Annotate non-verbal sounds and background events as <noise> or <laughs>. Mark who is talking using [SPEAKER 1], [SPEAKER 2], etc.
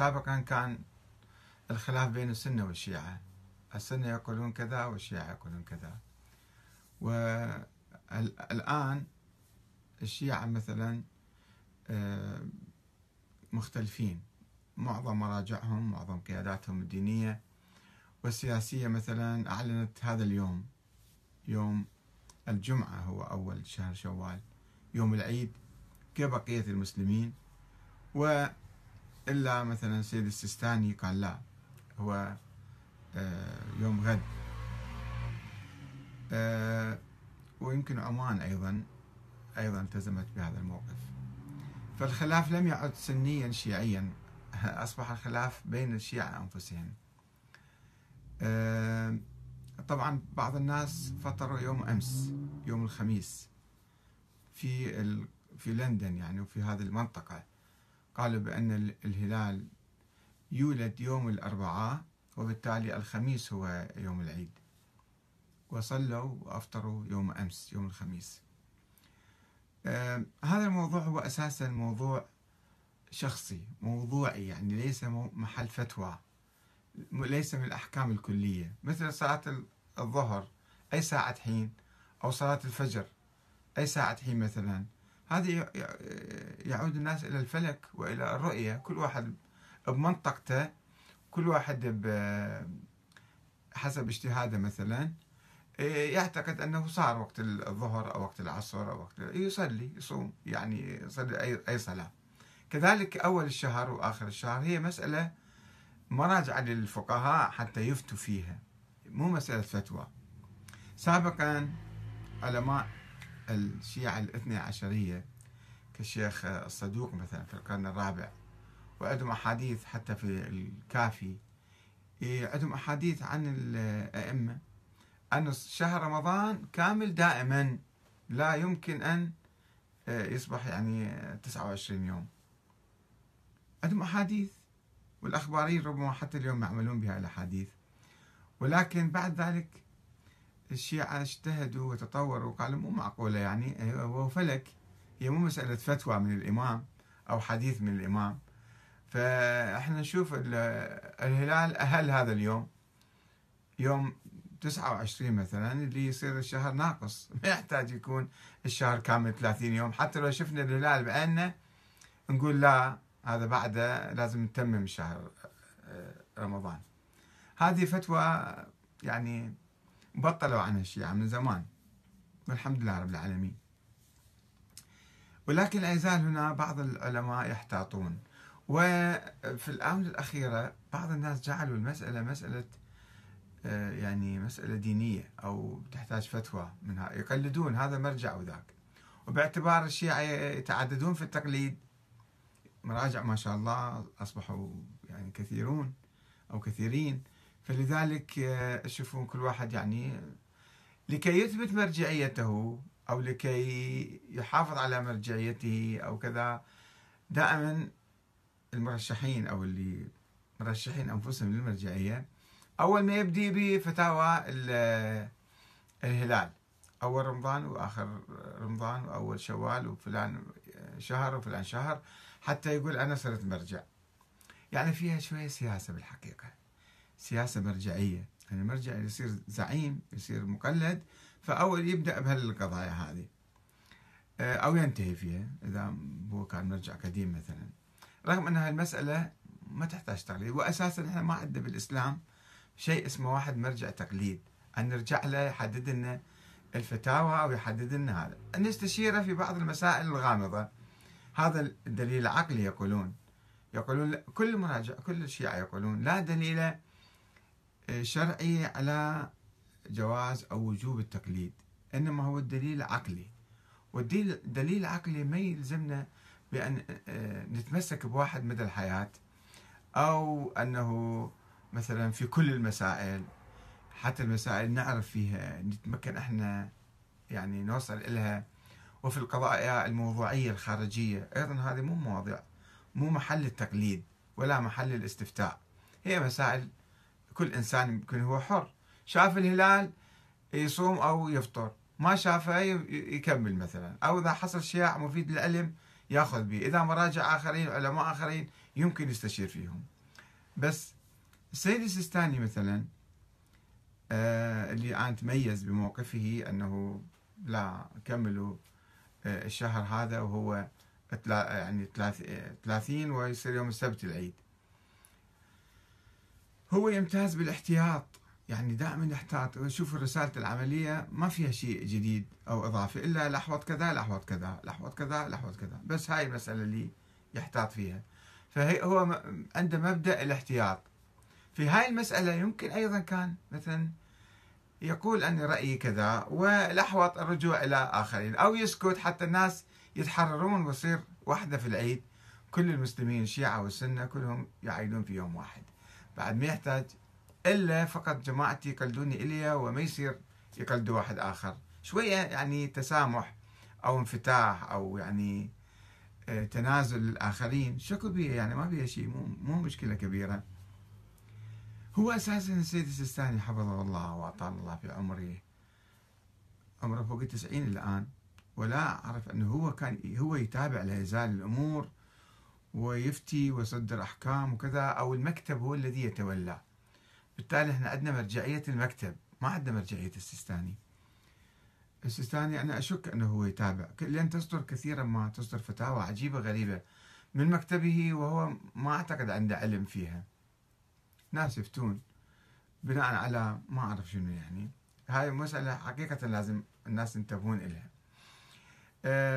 [SPEAKER 1] سابقا كان الخلاف بين السنة والشيعة. السنة يقولون كذا والشيعة يقولون كذا. والآن الشيعة مثلا آه، مختلفين. معظم مراجعهم معظم قياداتهم الدينية. والسياسية مثلا أعلنت هذا اليوم. يوم الجمعة هو أول شهر شوال. يوم العيد كبقية المسلمين. وإلا مثلا سيد السيستاني قال لا هو آه، يوم غد. آه، ويمكن عمان أيضا أيضا التزمت بهذا الموقف. فالخلاف لم يعد سنيا شيعيا. <laughs> أصبح الخلاف بين الشيعة أنفسهم آه، طبعا بعض الناس فطروا يوم أمس يوم الخميس في في لندن يعني وفي هذه المنطقة. قالوا بأن الهلال يولد يوم الأربعاء وبالتالي الخميس هو يوم العيد. وصلوا وأفطروا يوم أمس يوم الخميس. هذا الموضوع هو أساسا موضوع شخصي موضوعي يعني ليس محل فتوى ليس من الأحكام الكلية. مثل صلاة الظهر أي ساعة حين؟ أو صلاة الفجر أي ساعة حين مثلا؟ هذه يعود الناس إلى الفلك وإلى الرؤية كل واحد بمنطقته كل واحد حسب اجتهاده مثلا يعتقد أنه صار وقت الظهر أو وقت العصر أو وقت يصلي يصوم يعني يصلي أي صلاة. كذلك أول الشهر وآخر الشهر هي مسألة مراجعة للفقهاء حتى يفتوا فيها مو مسألة فتوى. سابقا علماء الشيعة الاثنى عشرية كالشيخ الصدوق مثلا في القرن الرابع وعندهم أحاديث حتى في الكافي. عندهم أحاديث عن الأئمة. أن شهر رمضان كامل دائما لا يمكن أن يصبح يعني 29 يوم. عندهم أحاديث والأخباريين ربما حتى اليوم يعملون بها الأحاديث. ولكن بعد ذلك الشيعة اجتهدوا وتطوروا وقالوا مو معقولة يعني هو فلك. هي مو مسألة فتوى من الإمام أو حديث من الإمام. فإحنا نشوف الهلال أهل هذا اليوم. يوم 29 مثلا اللي يصير الشهر ناقص. <laughs> ما يحتاج يكون الشهر كامل 30 يوم. حتى لو شفنا الهلال بعيننا نقول لا هذا بعده لازم نتمم شهر آه، رمضان. هذه فتوى يعني بطلوا عنها الشيعة من زمان. والحمد لله رب العالمين. ولكن لا يزال هنا بعض العلماء يحتاطون. وفي الآونة الأخيرة بعض الناس جعلوا المسألة مسألة آه، يعني مسألة دينية أو تحتاج فتوى منها. يقلدون هذا مرجع وذاك. وباعتبار الشيعة يتعددون في التقليد مراجع ما شاء الله أصبحوا يعني كثيرون أو كثيرين. فلذلك تشوفون كل واحد يعني لكي يثبت مرجعيته أو لكي يحافظ على مرجعيته أو كذا دائما المرشحين أو اللي مرشحين أنفسهم للمرجعية أول ما يبدي بفتاوى الهلال. أول رمضان وآخر رمضان وأول شوال وفلان شهر وفلان شهر حتى يقول أنا صرت مرجع. يعني فيها شوية سياسة بالحقيقة. سياسة مرجعية. يعني المرجع يصير زعيم يصير مقلد فأول يبدأ بهالقضايا هذه. آه، أو ينتهي فيها إذا هو كان مرجع قديم مثلا. رغم أن المسألة ما تحتاج تقليد وأساسا إحنا ما عندنا بالإسلام شيء اسمه واحد مرجع تقليد. أن نرجع له يحدد لنا الفتاوى أو يحدد لنا هذا. نستشيره في بعض المسائل الغامضة. هذا الدليل العقلي يقولون. يقولون كل مراجع كل الشيعة يقولون لا دليل شرعي على جواز أو وجوب التقليد إنما هو الدليل عقلي. والدليل العقلي ما يلزمنا بأن آه، نتمسك بواحد مدى الحياة أو أنه مثلا في كل المسائل حتى المسائل نعرف فيها نتمكن إحنا يعني نوصل إليها وفي القضايا الموضوعية الخارجية أيضا هذه مو مواضيع مو محل التقليد ولا محل الاستفتاء. هي مسائل كل إنسان يمكن هو حر. شاف الهلال يصوم أو يفطر. ما شافه يكمل مثلا. أو إذا حصل شيء مفيد للعلم يأخذ به إذا مراجع آخرين علماء آخرين يمكن يستشير فيهم. بس السيد السيستاني مثلا آه، اللي الآن تميز بموقفه أنه لا كملوا آه، الشهر هذا وهو يعني 30 ويصير يوم السبت العيد. هو يمتاز بالاحتياط. يعني دائما يحتاط. ويشوف رسالة العملية ما فيها شيء جديد أو إضافي إلا لحظة كذا لحظة كذا لحظة كذا لحظة كذا. بس هاي المسألة اللي يحتاط فيها. فهو عنده مبدأ الاحتياط. في هاي المسألة يمكن أيضا كان مثلا يقول أن رأيي كذا ولحظة الرجوع إلى آخرين. أو يسكت حتى الناس يتحررون ويصير وحدة في العيد. كل المسلمين الشيعة والسنة كلهم يعيدون في يوم واحد. بعد ما يحتاج إلا فقط جماعتي يقلدوني إليا وما يصير يقلدوا واحد آخر. شوية يعني تسامح أو انفتاح أو يعني آه، تنازل للآخرين شكو بيه يعني؟ ما بيها شيء مو, مو مشكلة كبيرة. هو أساسا السيد السيستاني حفظه الله وأطال الله في عمره. عمره فوق التسعين الآن. ولا أعرف أنه هو كان هو يتابع لا يزال الأمور ويفتي ويصدر أحكام وكذا أو المكتب هو الذي يتولى. بالتالي إحنا عندنا مرجعية المكتب ما عندنا مرجعية السيستاني. السيستاني أنا أشك أنه هو يتابع. لأن تصدر كثيرا ما تصدر فتاوى عجيبة غريبة من مكتبه وهو ما أعتقد عنده علم فيها. ناس يفتون بناء على ما أعرف شنو يعني. هاي مسألة حقيقة لازم الناس ينتبهون إليها. أه